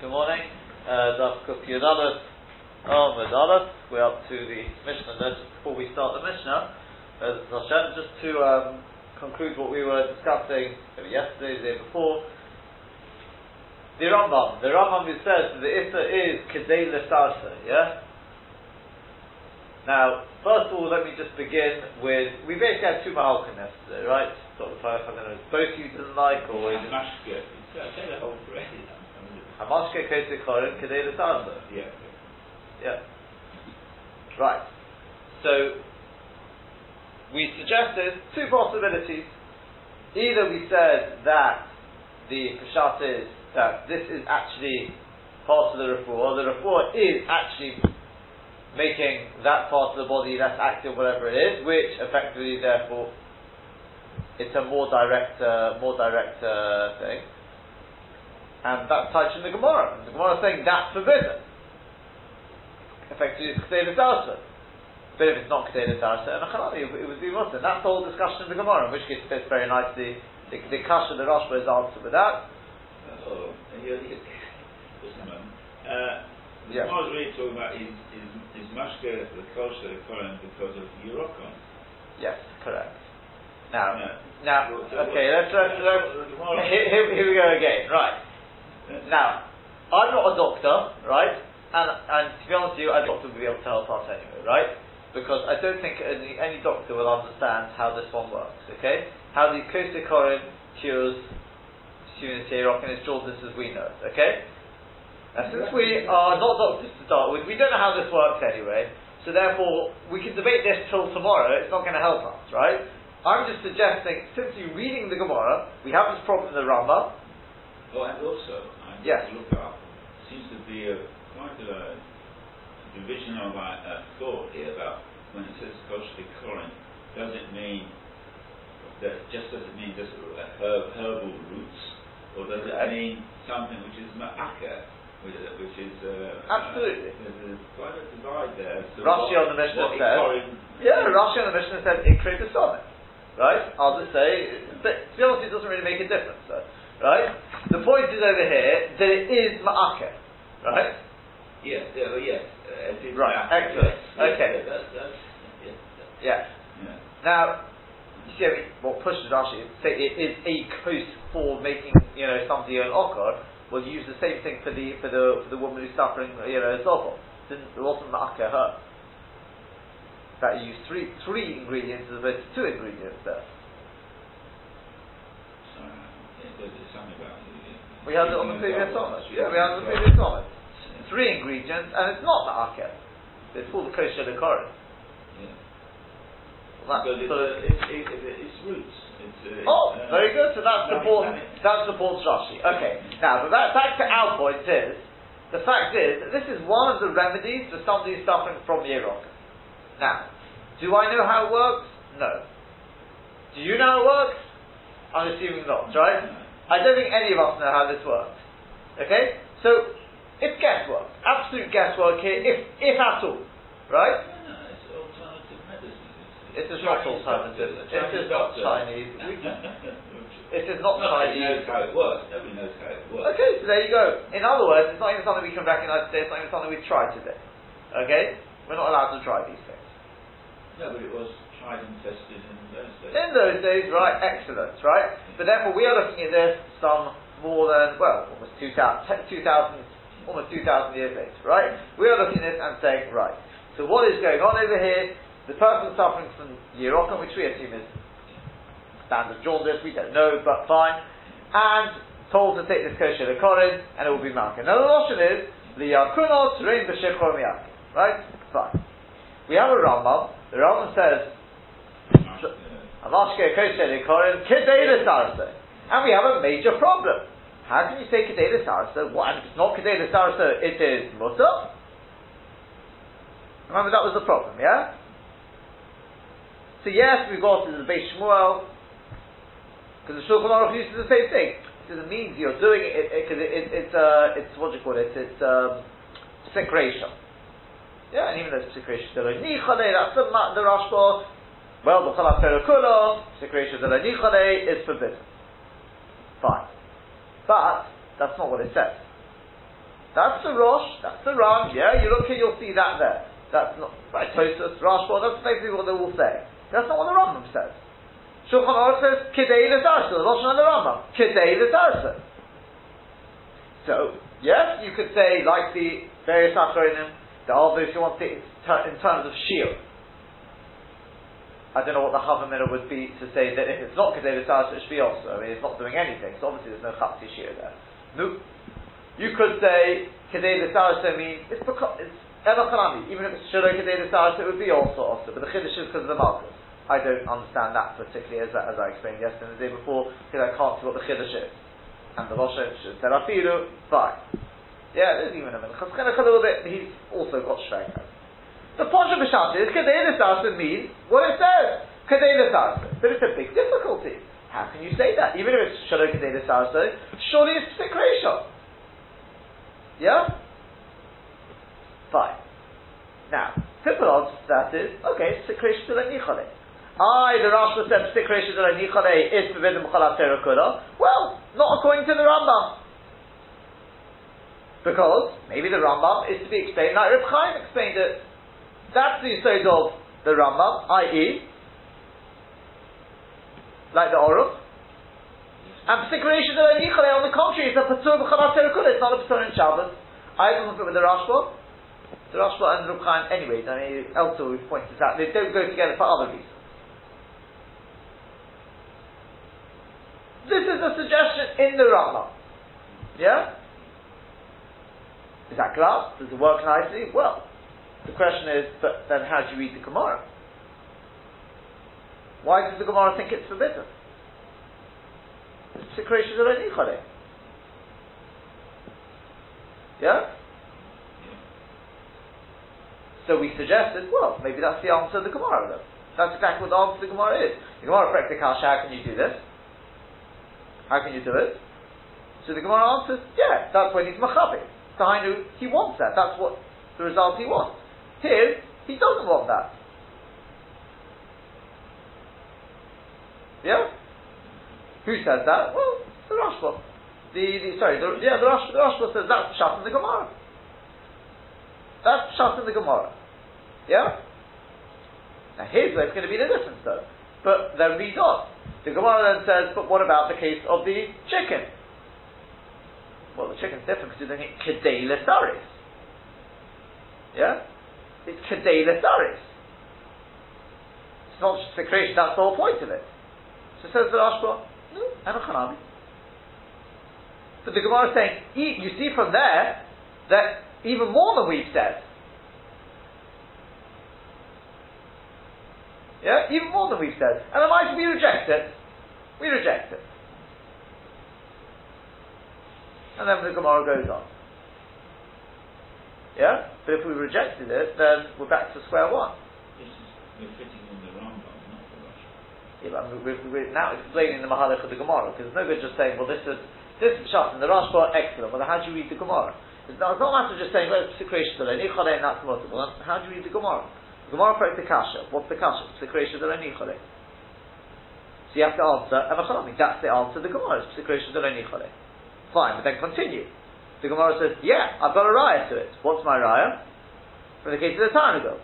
Good morning. Uh, Daf Kuf Yudalas, Oh, Medalas. We're up to the Mishnah. Now, just before we start the Mishnah, uh, Hashem, just to um, conclude what we were discussing yesterday, the day before. The Rambam. The Rambam who says that the Issa is Kedei Lesarsa, yeah? Now, first of all, let me just begin with, we basically had two Mahalkim yesterday, right? Sort of, I don't know, both you didn't like, or... Mashke. Say the whole phrase. Hamashke Kosek Korin Kedei Lesarsa. Yeah. Yeah. Right. So we suggested two possibilities. Either we said that the Peshat is that this is actually part of the refuah, or the refuah is actually making that part of the body less active, whatever it is, which effectively, therefore, it's a more direct, uh, more direct uh, thing. And that's touched in the Gemara. The Gemara is saying that's forbidden effectively it's Kedei Sarsa. But if it's not Kedei Sarsa, and Achalami, it would be Mutter. That's the whole discussion in the Gemara, in which case it fits very nicely. The, the Kasha, the Rashba is answered with that. Oh. Just a moment. Uh, the Yeah. Gemara is really talking about is, is, is Mashke the kosher, the Kohen, because of Eurocon. Yes, correct. Now, Yeah. now, okay, what- let's, let's, let's the Gemara- here, here, here we go again, right. Now, I'm not a doctor, right? And, and to be honest with you, a doctor would be able to help us anyway, right? Because I don't think any, any doctor will understand how this one works, okay? How the Kosikorin cures Unity Rock and its jaundice as we know it, okay? And since we are not doctors to start with, we don't know how this works anyway, so therefore we can debate this till tomorrow, it's not going to help us, right? I'm just suggesting, since you're reading the Gemara, we have this problem in the Rambam, Oh, and also, Yes. look up, seems to be a, quite a division of uh, uh, thought here about when it says kosher Kohen, does it mean that just does it mean just uh, herb, herbal roots, or does it mean something which is ma'aka, which, is- which is uh, Absolutely. Uh, there's a, quite a divide there. as to Rashi on the Mishnah says- Yeah, Rashi on the Mishnah says Ikri B'Somit. Right? I'll just say, but to be honest, it doesn't really make a difference, though. Right? The point is over here that it is Ma'akeh. Right? Yes, yeah, well, yes. Uh, Right, ma'aka, excellent. yes, Okay. yeah, that's, that's, yes, that's, Yeah. yeah. Now, you see, what pushes Rashi is say it is a coast for making, you know, somebody an okar. Well, you use the same thing for the for the for the woman who's suffering, you know, zobel. Didn't it wasn't Ma'akeh her? In fact, you use three three ingredients as opposed to two ingredients there. So, yeah, there's there's something about it. yeah. We had it on the previous. Zalman, Yeah, we had it on the previous summit. Three ingredients, and it's not the akel. It's called the kosher dekorin. Yeah. Well, it's, so- uh, it's, it's, it's roots. It's, uh, oh, it's, uh, very good. So that supports that supports Rashi. Okay. Now, but that, back to our point is the fact is that this is one of the remedies for somebody suffering from Yerok. Now, do I know how it works? No. Do you know how it works? I'm assuming not, right? I don't think any of us know how this works. Okay? So, it's guesswork. Absolute guesswork here, if, if at all. Right? No, no, it's alternative medicine. It's is not alternative. It is not. Chinese. It is not Nobody Chinese. knows how it works. Nobody knows how it works. Okay, so there you go. In other words, it's not even something we can recognize today, it's not even something we try today. Okay? We're not allowed to try these things. No, but it was tried and tested in those days. In those days, right, excellent, right? But therefore we are looking at this some more than, well, almost 2,000, 2,000 almost 2,000 years later, right? We are looking at this and saying, right, so what is going on over here? The person suffering from Yerokon, which we assume is standard jaundice, we don't know, but fine, and told to take this kosher the korin, and it will be malkin. Now the notion is, the yakunot rein b'shechor right? Fine. We have a Rambam, the Rambam says, Amashke kosher the korin, kedei sarsa. And we have a major problem. How can you say kedei sarsa? What, if it's not kedei sarsa, it is mutter? Remember that was the problem, yeah? So yes, we've got the Beis Shmuel, because the Shulchan Aruch uses the same thing. It doesn't mean you're doing it because it, it, it's uh, it's what do you call it? It's um, secretion. Yeah, and even though it's secretion, the nichale, that's the the Rashba. Well, the chalak terakula, secretion the nichale is forbidden. Fine, but that's not what it says. That's the Rosh, that's the Ram, yeah, you look here, you'll see that there. That's not, right, Tosus, Rashba, that's basically what they will say. That's not what the Rambam says. Shulchan Aruch says, Kidei l'tarsa, the Rosh the Rambam, Kidei l'tarsa. So, yes, you could say, like the various Achronim, those who want it in terms of shield. I don't know what the Havamina would be to say that if it's not Kedei L'Tarsa, it should be also. I mean, it's not doing anything, so obviously there's no Chatzi Shir there. No, you could say Kedei L'Sarasa means it's because it's Elochanami. Even if it's Shalom Kedei L'Sarasa, it would be also also. But the Chiddush is because of the Malchus. I don't understand that particularly as, as I explained yesterday and the day before because I can't see what the Chiddush is. And the Rosh said Afilu, fine. Yeah, there's even a minute. Chaskana a little bit, he's also got Shrek. The Posha B'Shanti is Kedei L'Sarasa means what it says. Kedei L'Sarasa. But it's a big difficulty. How can you say that? Even if it's Shalom Kedei L'Sarasa, surely it's Sikration. Yeah? Fine. Now, simple answer to that is, okay, Sikresh to Nichale. I, the Rashba said Sikresh to Nichale is forbidden B'chalat Terakula. Well, not according to the Rambam. Because maybe the Rambam is to be explained like Reb Chaim explained it. That's the side of the Rambam, i.e., like the Oruch. And Nichale, on the contrary, it's a Patur it's not a Patur in Shabbos. I don't agree with the Rashba. The Rashba and Chaim, anyway, I mean, elsewhere we've pointed this out, they don't go together for other reasons. This is a suggestion in the Rambam. Yeah? Is that glass? Does it work nicely? Well, the question is, but then how do you read the Gemara? Why does the Gemara think it's forbidden? Secretion of Nichare. Yeah? So we suggested, well, maybe that's the answer of the Gemara then. That's exactly what the answer of the Gemara is. The Gemara the Kasha, how can you do this? How can you do it? So the Gemara answers, yeah, that's when he's Machabi. So I knew he wants that. That's what the result he wants. Here, he doesn't want that. Yeah? Who says that? Well, the Rashba. The, the sorry, the, yeah, the Rashba, the Rashba says that's shut in the Gemara. That's shut in the Gemara. Yeah? Now here's where it's going to be the difference though. But then read on. The Gemara then says, but what about the case of the chicken? Well, the chicken's different because you're doing it kedei. Yeah? It's kedei lesaris. It's not just the creation, that's the whole point of it. So says the Rashba, no, Enochanami. But the Gemara is saying, you see from there that even more than we've said. Yeah, even more than we've said. And otherwise we reject it. We reject it. And then the Gemara goes on. Yeah? But if we rejected it, then we're back to square one. Yeah, but we're, we're now explaining the Mahalach of the Gemara, because it's no good just saying, well, this is this is Shas, and the Rashba, excellent. Well, how do you read the Gemara? It's not, it's not a matter of just saying, well, it's the the Nichole, and that's multiple. How do you read the Gemara? The Gemara quotes the Kasha. What's the Kasha? The of the Nichole. So you have to answer. That's the answer. to The Gemara the of the Nichole. Fine, but then continue. The Gemara says, yeah, I've got a raya to it. What's my raya? From the case of the Tanago.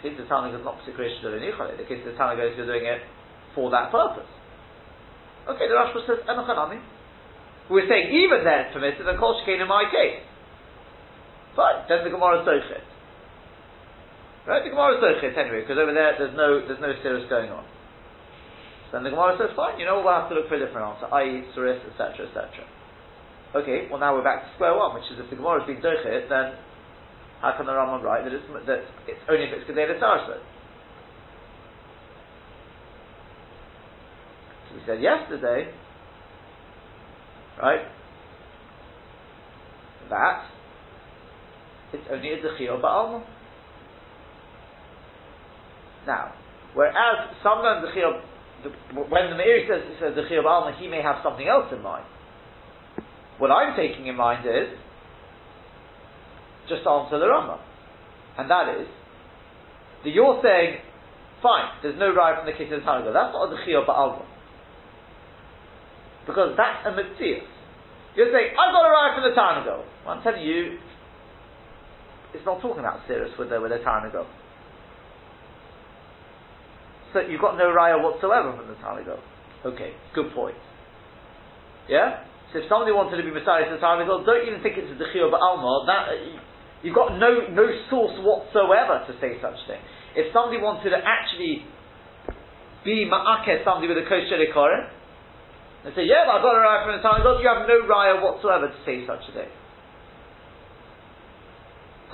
The case of the Tanago is not of the The case of the Tanago is you're doing it for that purpose. Okay, the Rashba says, Emachanami. We're saying even then it's permitted, and Kol in my case. Fine, then the Gemara is. Right, the Gemara is anyway, because over there there's no, there's no serious going on. Then the Gemara says, fine, you know, we'll have to look for a different answer, i.e., Suris, etc., etc. Okay, well now we're back to square one, which is if the Gemara has been Dochet, then how can the Rambam write that it's, that it's only if it's Kedei Sarsa? So we said yesterday right? That it's only a dechiyah ba'alma. Now, whereas sometimes the when the Meiri says says dechiyah ba'alma, he may have something else in mind. What I'm taking in mind is just answer the Rambam, and that is that you're saying, fine, there's no right from the case of the That's not a dechiyah ba'alma. Because that's a mitzvah. You're saying, I've got a raya from the Tarnagol. Well, I'm telling you, it's not talking about Sirus with the, with the Tarnagol. So you've got no raya whatsoever from the Tarnagol. Okay, good point. Yeah? If somebody wanted to be Messiah to the Tarnagol, don't even think it's a Dechiyah Ba'alma. That, you've got no, no source whatsoever to say such thing. If somebody wanted to actually be Ma'akeh somebody with a kosher Koren, they say, yeah, but I've got a raya from the time you have no raya whatsoever to say such a thing.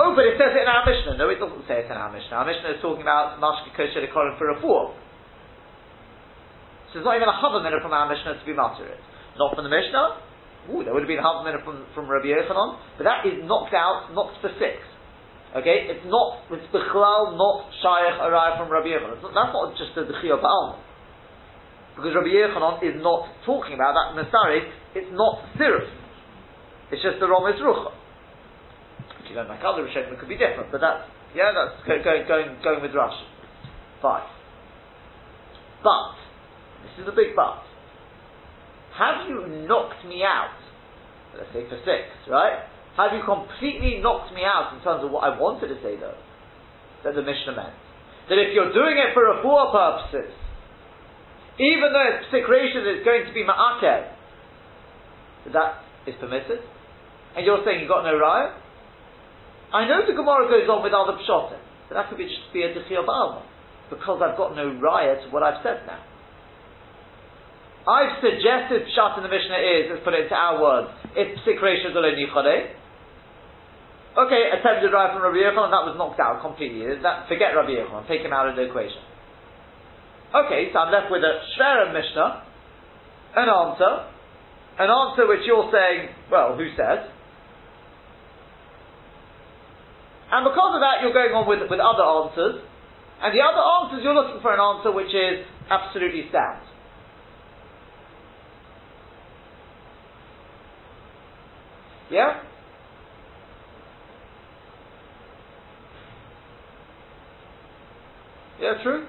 Oh, but it says it in our Mishnah. No, it doesn't say it in our Mishnah. Our Mishnah is talking about Mashke Kosher Koren for a four. So it's not even a minute from our Mishnah to be matter it. Not from the Mishnah. Ooh, there would have been half a minute from, from Rabbi Yochanan, but that is knocked out, knocked for six. Okay, it's not, it's Bechlal, not Shaykh arrived from Rabbi Yochanan. That's not just a Dechiyah Ba'al. Because Rabbi Yochanan is not talking about that Masari, it's not Sirus. It's just the Romas Rucha. If you don't like other Rishonim, it could be different, but that's, yeah, that's going, going, going with Rashi. Fine. But, this is a big but. Have you knocked me out, let's say for six, right? Have you completely knocked me out in terms of what I wanted to say though? That the Mishnah meant. That if you're doing it for a four purposes, even though it's secretion is going to be ma'akev, that is permitted, and you're saying you've got no raya, I know the Gemara goes on with other pshotim, but that could be just be a dechiyah because I've got no raya to what I've said now. I've suggested pshat in the Mishnah is, let's put it into our words, if secretion is nichade, Okay, attempted raya from Rabbi Yochanan, that was knocked out completely. That, forget Rabbi Yochanan, take him out of the equation. Okay, so I'm left with a Shvera Mishnah, an answer, an answer which you're saying, well, who says? And because of that, you're going on with, with other answers, and the other answers, you're looking for an answer which is absolutely sound. Yeah? Yeah, true?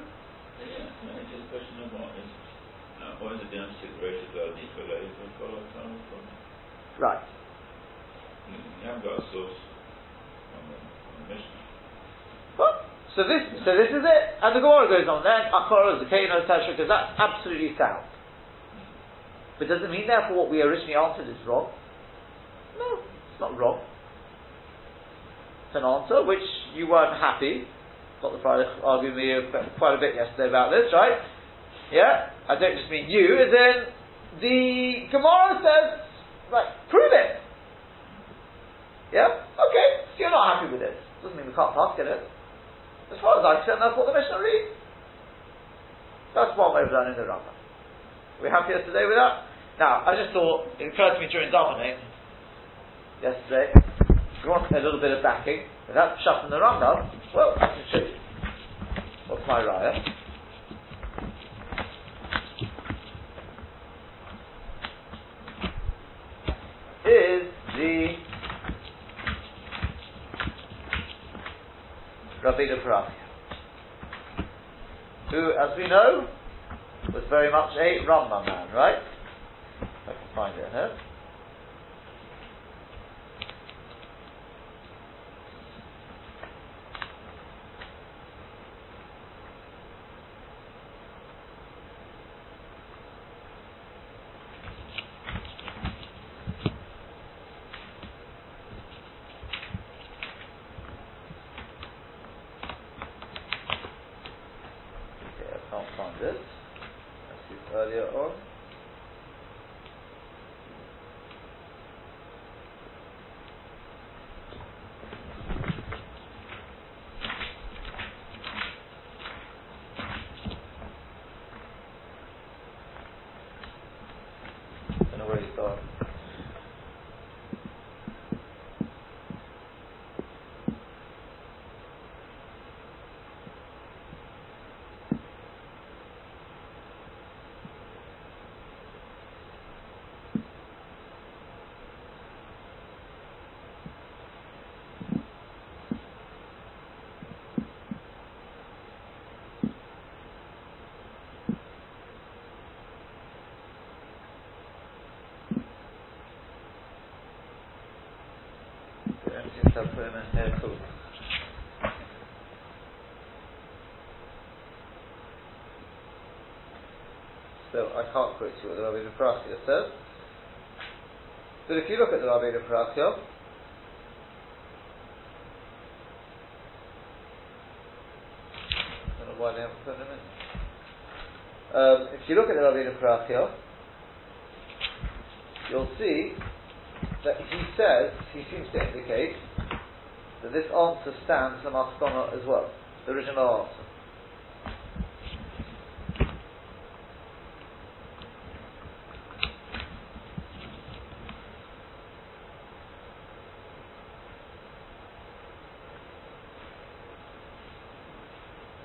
You haven't got a source on. Well, so this, so this is it. And the Gemara goes on then, Akora, Zakeno, etc., because that's absolutely sound. But does it mean therefore what we originally answered is wrong? No, it's not wrong. It's an answer which you weren't happy got the Friday arguing me quite a bit yesterday about this, right? Yeah? I don't just mean you, as in the Gemara says, right, prove it. Yeah? Okay, so you're not happy with it. Doesn't mean we can't pass it. As far as I'm concerned, that's what the Mishnah reads. That's one way of learning the Rambam. We happy yesterday with that? Now, I just thought, it occurred to me during davening yesterday, if you want a little bit of backing, without shutting the Rambam, well, I can show you. What's my raya? Is the Rabbeinu Parachia, who, as we know, was very much a Rambam man, right? I can find it here. To have put in here, cool. So I can't quote you what the Rabbi Parachia says. But if you look at the Rabbi Parachia, I. Um, if you look at the Rabbi Parachia, you'll see that he says, he seems to indicate that this answer stands for Maskana as well, the original answer.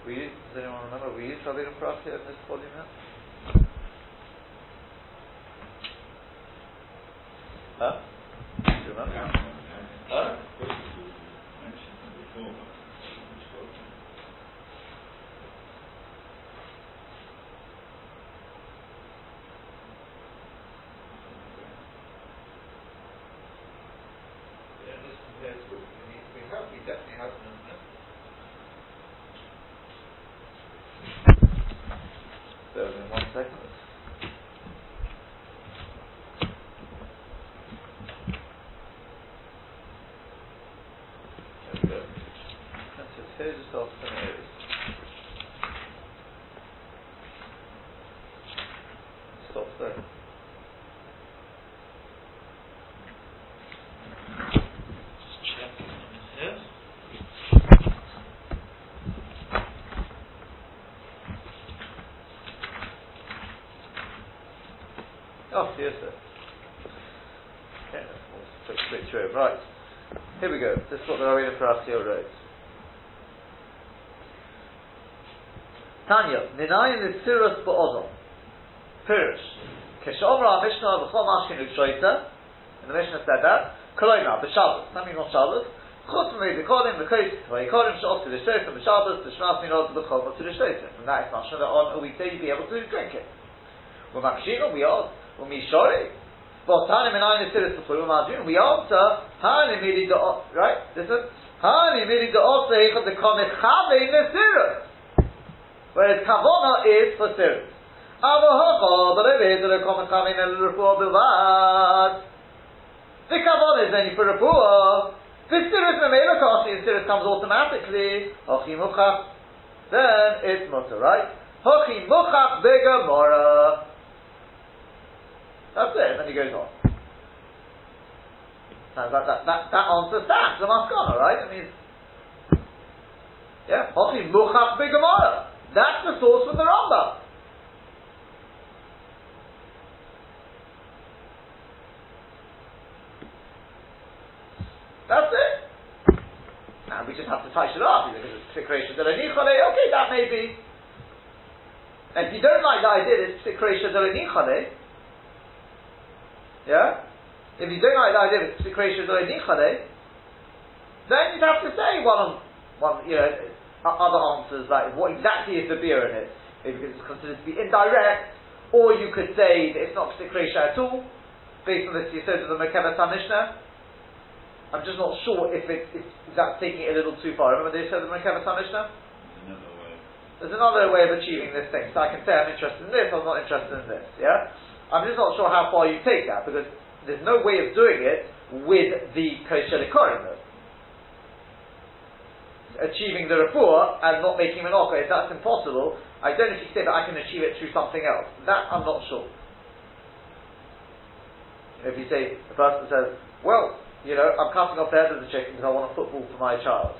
We, does anyone remember we used Rabbeinu Parachia in this volume now? Huh? Do you remember? Huh? Yeah, this is there too. We, we have, we definitely have them, no? Bear with me one second. There we go. That's it. Here's just off some areas. Yes. Oh, yes, sir. Right. Here we go. This is what the Parachio wrote. Tanya, Ninayin Litzirus Ba'odom. Pirish. Keshomra Mishnah V'chol Mashkin Ukshoita. And the Mishnah said that. Koloina, B'Shabbos. Means on Shabbos. Chutz me V'kolim V'kois V'yikolim Sh'of to the Shtoitim B'Shabbos T'shmas Minod V'chol to the Shtoitim. And that is Mashna that on a weekday you'd be able to drink it. We're Makshino, we are. We're Mishori. Well, Tani Minayin Litzirus B'chol Mashkin. We answer. Hani Miri Da'ot. Right? This Listen. Hani Miri Da'ot Seichot Dekomech Chave Nesirus. Whereas kavona is for sirus. The kavona is only for. The sirus memela koshi, the sirus comes automatically. Hochi muchach. Then it's mutter, right? Hochi muchach begamora. That's it. Then he goes on. Now that, that, that, that answer stands, the maskana, right? I mean, yeah, Hochi muchach begamora. That's the source from the Rambam. That's it. Now we just have to touch it up because it's Tikresha Delanichale. Okay, that may be. And if you don't like the idea that it's Tikresha Delanichale, yeah? If you don't like the idea that it's Tikresha Delanichale, then you'd have to say one one, you know, other answers like what exactly is the beer in it? If it's considered to be indirect, or you could say that it's not Psikresha at all, based on this Yisod of the Merkava Mishnah. I'm just not sure if, it, if that's taking it a little too far. Remember they said the Merkava Mishnah? Another way. There's another way of achieving this thing. So I can say I'm interested in this, I'm not interested in this. Yeah? I'm just not sure how far you take that, because there's no way of doing it with the Kosher Likorim achieving the refuah and not making an okah, if that's impossible, I don't know if you say that I can achieve it through something else. That I'm not sure. If you say, the person says, well, you know, I'm cutting off the head of the chicken because I want a football for my child.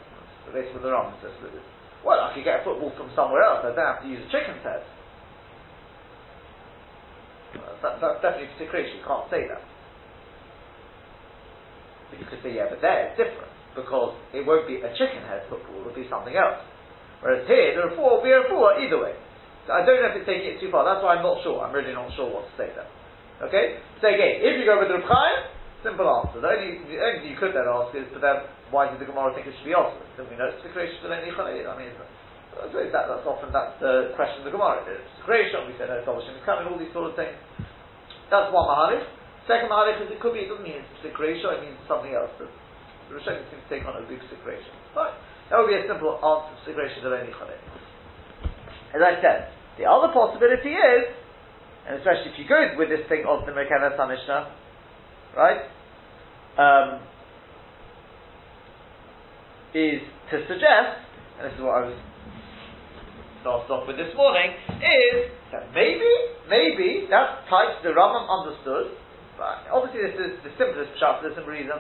Based on the Ram says, well, I could get a football from somewhere else, I don't have to use a chicken's head. That, that's definitely particular. You can't say that. But you could say, yeah, but there it's different because it won't be a chicken head football, it'll be something else. Whereas here, the refuah will be a refuah either way. So I don't know if it's taking it too far, that's why I'm not sure, I'm really not sure what to say there. Okay? So again, if you go with the Chaim, simple answer. The only, the only thing you could then ask is, but then, why did the Gemara think it should be also? Don't we know it's the creation of any I mean, I suppose that, that's often that's the question of the Gemara. It's the creation, we say no, it's coming, all these sort of things. That's one mahalik. Second mahalik is it could be, it doesn't mean it's the creation, it means something else. The Rishonim seem to take on a big situation. Fine. That would be a simple answer to situation of only Chalei. As I said, the other possibility is, and especially if you go with this thing of the Merkava Mishnah, right? Um, is to suggest, and this is what I was started off with this morning, is that maybe, maybe that type the Rambam understood. But obviously, this is the simplest shot for simple reason.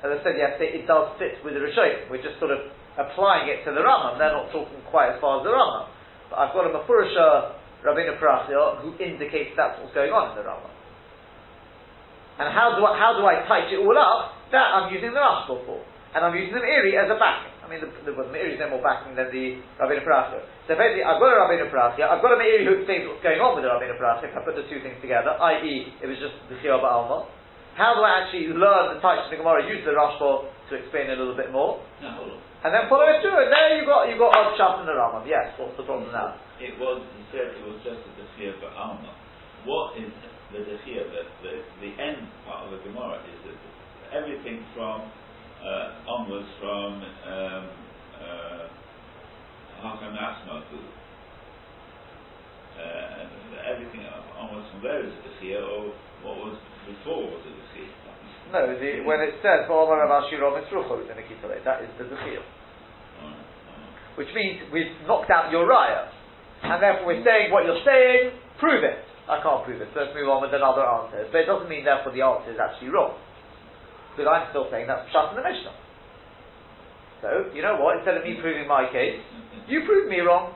As I said yesterday, it does fit with the Rishonim. We're just sort of applying it to the Rambam. They're not talking quite as far as the Rambam. But I've got a Mafurasha Rabbeinu Parachia who indicates that's what's going on in the Rambam. And how do I, how do I touch it all up? That I'm using the Rashba for and I'm using the Meiri as a backing. I mean, the, the, the Meiri is no more backing than the Rabbeinu Parachia. So basically, I've got a Rabbeinu Parachia, I've got a Meiri who explains what's going on with the Rabbeinu Parachia, if I put the two things together, i.e., it was just the Chiyah Ba'alma. How do I actually learn the types of the Gemara, use the Rashba to explain a little bit more? No, and then follow it through, and there you got you got Odd Shaf and the Rambam. Yes, what's the problem now? It was, he said it was just a Dechiyah Ba'alma. What is the Dechiyah, the, the, the end part of the Gemara is that everything from uh, onwards from um, uh, to uh, everything onwards from there is a Dechia, or what was before was a Dechia. No, the, when it says "V'omar Rav Ashiro Mitzrucho" in the that is the Dechia. Which means we've knocked out your raya, and therefore we're saying what you're saying. Prove it. I can't prove it. So let's move on with another answer. But it doesn't mean therefore the answer is actually wrong. Because I'm still saying that's Pshat in the Mishnah. So, you know what? Instead of me proving my case, you prove me wrong.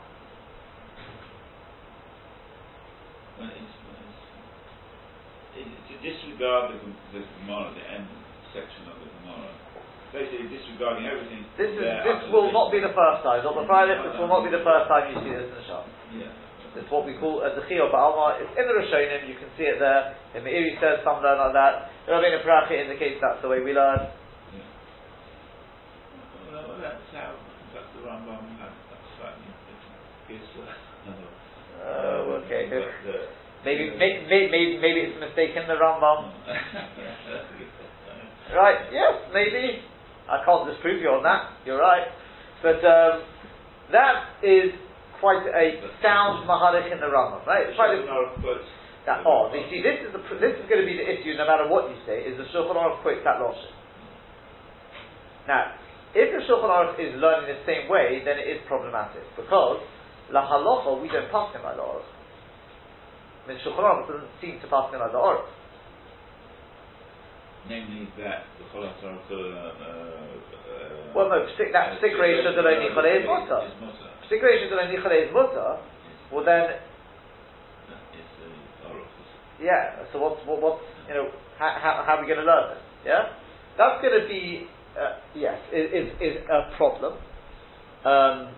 to disregard the, the Gemara, the end section of the Gemara, basically disregarding everything. This is this will not be the first time. Not the Friday. This will not be the first time you see this in the shop. Yeah. It's what we call a Dechiyah Ba'alma. It's in the Rishonim, you can see it there. In the Meiri says some learn like that. The Rabbeinu Parachi indicates that's the way we learn. That's how that's the Rambam has that slightly different Oh, okay. maybe, maybe, maybe, maybe it's a mistake in the Rambam. right, yes, maybe. I can't disprove you on that. You're right. But um, that is quite a sound mahalich in the Rambam, right? It's quite a, that, oh, you see, this is the, this is going to be the issue, no matter what you say, is the Shulchan Aruch quotes that logic. Now, if the Shulchan Aruch is learning the same way, then it is problematic because la halacha we don't pass him like the Aruch. I mean, Shulchan Aruch doesn't seem to pass him like the Aruch. Namely, that the Cholas Aruch. Uh, uh, well, no, stick that stick ratio that only is situation that only is mutter, well then, yeah. So what's what, what's you know how, how, how are we going to learn this? Yeah, that's going to be uh, yes is, is a problem. Um,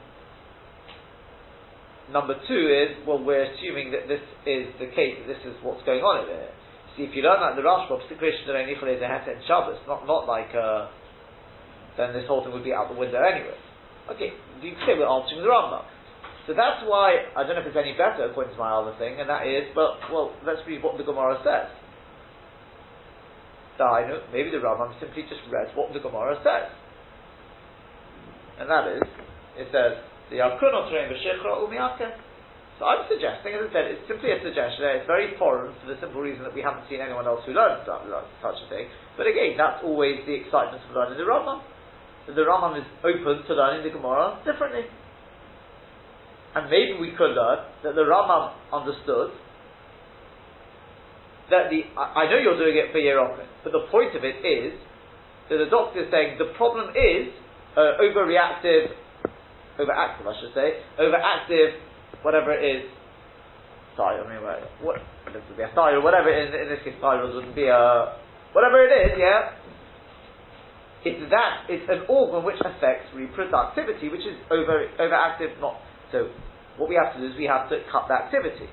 number two is well we're assuming that this is the case that this is what's going on over here. See if you learn that the Rashba situation that only is a and Shabbos, not not like uh, then this whole thing would be out the window anyway. Okay, you say we're answering the Rambam. So that's why I don't know if it's any better according to my other thing, and that is, but well, let's read what the Gemara says. I know maybe the Rambam simply just read what the Gemara says, and that is, it says the Yakunot So I'm suggesting, as I said, it's simply a suggestion. It's very foreign for the simple reason that we haven't seen anyone else who learns such a thing. But again, that's always the excitement of learning the Rambam the Rambam is open to learning the Gemara differently. And maybe we could learn that the Rambam understood that the, I, know you're doing it for Yerokin, but the point of it is that the doctor is saying the problem is uh, overreactive, overactive, I should say, overactive, whatever it is. Sorry, I mean, what, this would be a style, whatever in, in this case, style wouldn't be a, whatever it is, yeah, it's that, it's an organ which affects reproductivity, which is over, overactive, not. So, what we have to do is we have to cut the activity.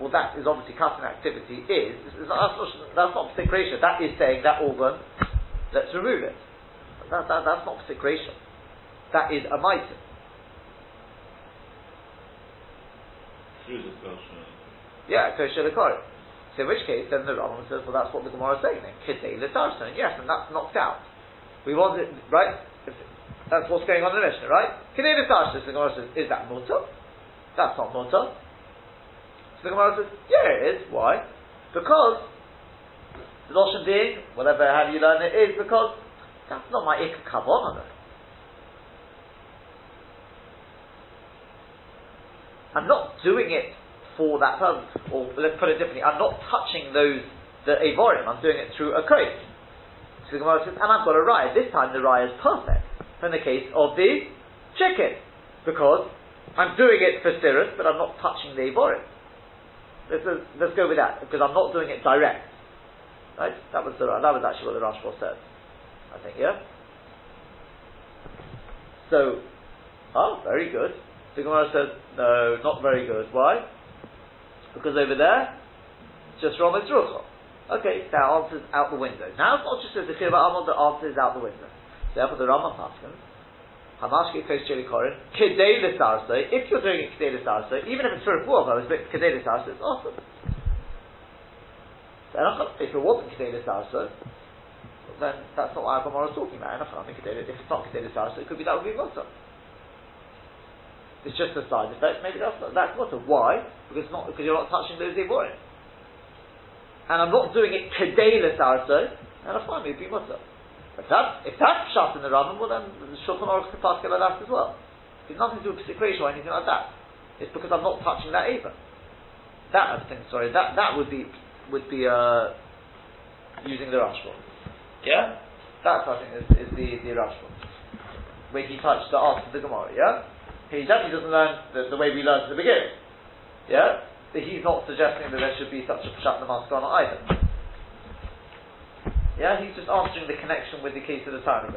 Well, that is obviously cutting activity is, that's not, that's not that is saying that organ, let's remove it. That, that, that's not psicration. That is a mitre. Through the Yeah, kosher the So in which case, then the Rambam says, well, that's what the Gemara is saying then. Kidei l'tarson. Yes, and that's knocked out. We want it, right? That's what's going on in the Mishnah, right? Kidei l'tarson. The Gemara says, is that mutter? That's not mutter. So the Gemara says, yeah, it is. Why? Because the notion being, whatever have you learn it, is because that's not my ikka kavon I'm not doing it for that purpose. Or let's put it differently, I'm not touching those the Avorim, I'm doing it through a coat. So the Gemara says, and I've got a rye. This time the rye is perfect. In the case of the chicken. Because I'm doing it for stirrus, but I'm not touching the Avorim. Let's, let's go with that, because I'm not doing it direct. Right? That was the, that was actually what the Rashba said. I think, yeah? So, oh, very good. The Gemara says, no, not very good. Why? Because over there, it's just Rom Ruchel. Okay, that answer's out the window. Now it's not just a Dechir Amon, the answer is out the window. Therefore, the Rambam Paskins, Hamashke Kos Chili Korin, Kedei L'Sarse, if you're doing it Kedei L'Sarse, even if it's for a poor but it's Kedei L'Sarse, it's awesome. If it wasn't Kedei L'Sarse, then that's not what Agamara is talking about. I if it's not Kedei L'Sarse, it could be that would be Mutter. It's just a side effect. Maybe that's not, that's mutter. Why? Because not because you're not touching those avorim. And I'm not doing it today l'sarso, and I find me be mutter. If that's if that's shut in the Rambam, well then the Shulchan Aruch could pass about that as well. It's nothing to do with physical or anything like that. It's because I'm not touching that either. That I think, sorry, that that would be would be uh, using the Rashba. Yeah, that I think is, is the the Rashba where he touched the answer to the Gemara. Yeah. He definitely doesn't learn the, the way we learned at the beginning. Yeah? But he's not suggesting that there should be such a Pshat Namaskana either. Yeah? He's just answering the connection with the case of the Targum.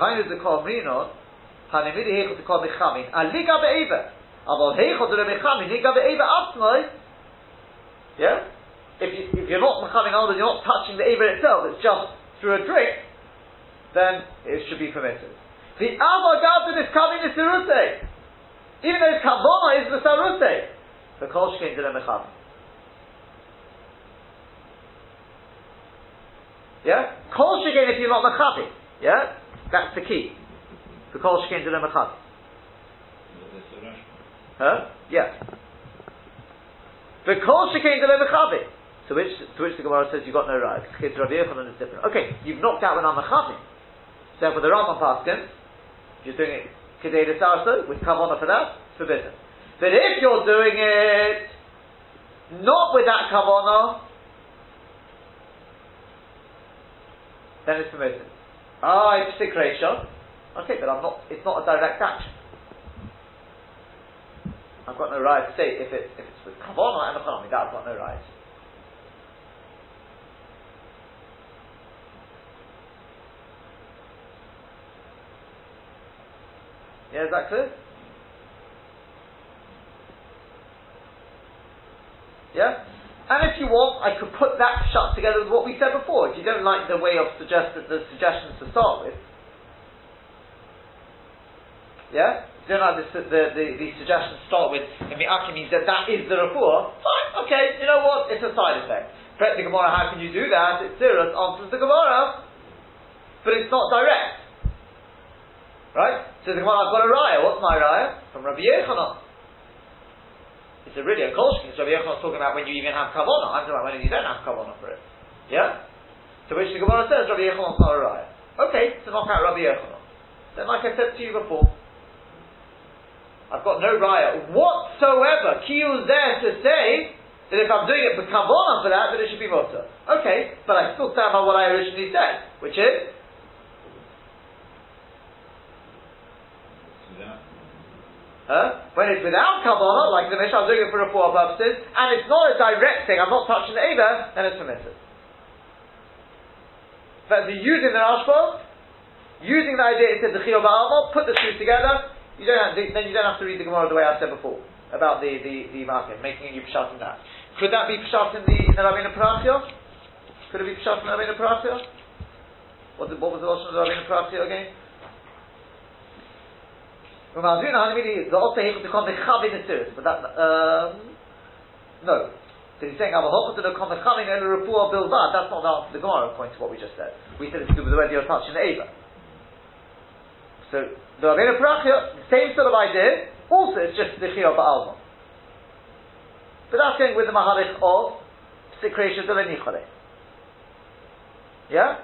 V'hainu the kol mrinon, hanimidi heichot the kol mechamin, aliga be'eva. Aval heichot the mechamin, liga be'eva atzmoi. Yeah? If, you, if you're not mechamin on you're not touching the eva itself, it's just through a drink, then it should be permitted. The avogad is coming is sarute. Even though kavona is the sarute. The kol shkein to the mechamin. Yeah? Kol shkein if you're not mechamin. Yeah? That's the key. The kol shkein de lemachad. Huh? Yeah. The kol shkein de lemachad. To which, to which the Gemara says you've got no right. Because Rabbi Yochanan is different. Okay, you've knocked out when I'm mechavim. So for the Rambam Paskin, you're doing it kedei sarso with kavana for that, it's forbidden. But if you're doing it not with that kavana, then it's permitted. Ah, it's a creation. Okay, but I'm not. It's not a direct action. I've got no right to say if it if it's with kavana and economy. That I've got no right. Yeah, is that clear? Yeah? And if you want, I could put that shut together with what we said before. If you don't like the way of suggest the suggestions to start with, yeah, you don't like the, the, the, the suggestions to start with, and Aki means that that is the refuah, fine, okay, you know what, it's a side effect. Pret the Gemara, how can you do that? It's serious, answers the Gemara, but it's not direct. Right? So the Gemara, I've got a raya. What's my raya? From Rabbi Yochanan. A really a kolshkin. So Rabbi Yochanan talking about when you even have kavana. I'm talking about when you don't have kavana for it. Yeah? To which the Gemara says Rabbi Yochanan's not a raya. Okay, to knock out Rabbi Yochanan. Then like I said to you before, I've got no raya whatsoever. Kiyu there to say that if I'm doing it for kavana for that, then it should be mutter. Okay, but I still stand by what I originally said, which is Huh? When it's without Kabbalah, like the Mishnah, I'm doing it for four purposes, and it's not a direct thing, I'm not touching the Eva, then it's permitted. But if you're using the Rashba, using the idea, it says the Ba'alma, put the two together, you don't have, then you don't have to read the Gemara the way I said before, about the, the, the market, making you Pshat in that. Could that be Pshat in the, in the? Could it be Pshat in the Rabbeinu Parachia? What, what was the Lashon of the Rabbeinu Parachia again? But that, um, no. So he's saying, That's not the answer to the Gemara, according to what we just said. We said it's to do with the way you're touching the Ava. So, the Rabbeinu Parachia, the same sort of idea, also it's just Dechiyah Ba'alma. But that's going with the Mahalik of Sikresha Nichale. Yeah?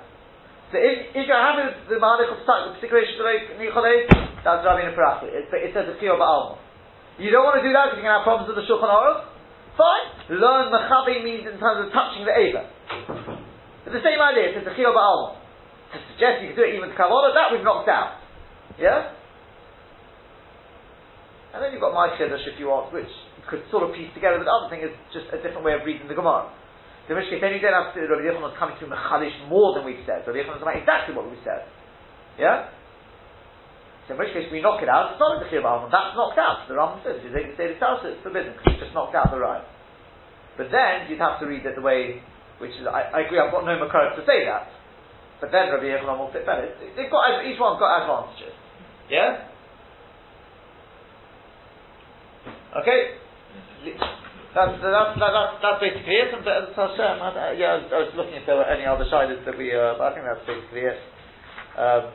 So if, if you're happy with the Mahalik of Sikresha Nichale, that's Rabbi Parasi. It, it says Dechiyah Ba'alma. You don't want to do that because you're going to have problems with the Shulchan Aruch? Fine. Learn Mechabi means in terms of touching the Ava. It's the same idea. It's Dechiyah Ba'alma. To suggest you can do it even to Kabbalah, that we've knocked out. Yeah? And then you've got my Chiddush if you want, which could sort of piece together with the other thing is just a different way of reading the Gemara. The Mishkei, then you don't have to, Rabbi Yochanan is coming to Mechadish more than we've said. Rabbi Yochanan is about exactly what we said. Yeah? So in which case we knock it out, it's not a Dechiyah Ba'alma, that's knocked out. The Rambam says, if you take the state of it's forbidden, because you just knocked out the right. But then you'd have to read it the way, which is, I, I agree, I've got no Makar to say that. But then Rabbi Yochanan will fit better. They've got, each one's got advantages. Yeah? Okay? Mm-hmm. That's, that's, that's, that's basically it. And, uh, yeah, I was looking if there were any other shidas that we, uh, I think that's basically it. Um,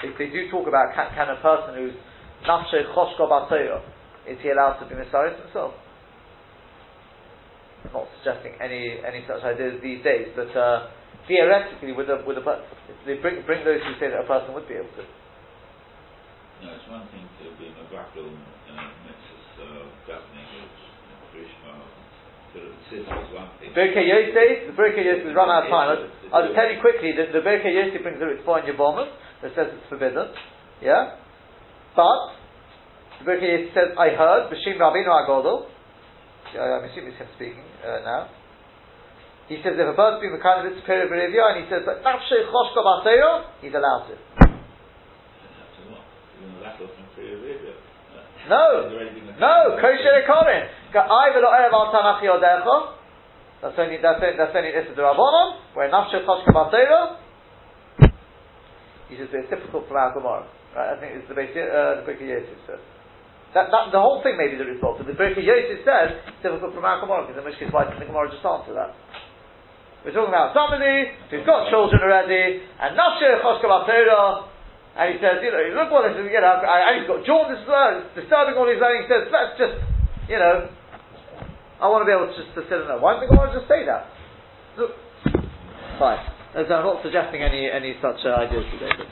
if they do talk about can, can a person who's nafshe choshko batoyo, is he allowed to be misaris himself? I'm not suggesting any any such ideas these days, but uh, theoretically, with a with a they bring bring those who say that a person would be able to. No, it's one thing to be a magakil uh, uh, governing Birkei Yosef, the Birkei Yosef has run out of time. I'll, I'll just tell you quickly that the Birkei Yosef brings a response in your bomber that says it's forbidden. Yeah? But, the Birkei says, I heard, Bashim Rabbeinu Agodol, I'm assuming it's him speaking uh, now. He says if a bird's been kind of its superior behavior, and he says, but Nafshe Choshka Baseo, he's allowed to. No, no, kosher ekorin. That's only that's only that's only this is the rabbanon. Where nafshe choshka basero, he says it's difficult from our Gemara. Right? I think it's the basic, uh, the Birkei Yosef says. That, that, the whole thing may be the result, the Birkei Yosef says it's difficult from our Gemara, because in which case why didn't the Gemara just answer that? We're talking about somebody who's got children already, and Nafshe Choshka Torah, and he says, you know, look what this is, you know, and he's got jaundice, uh, disturbing all his own, he says, let's just, you know, I want to be able to just to sit and know. Why didn't the Gemara just say that? Look, fine. I'm not suggesting any, any such uh, ideas today. But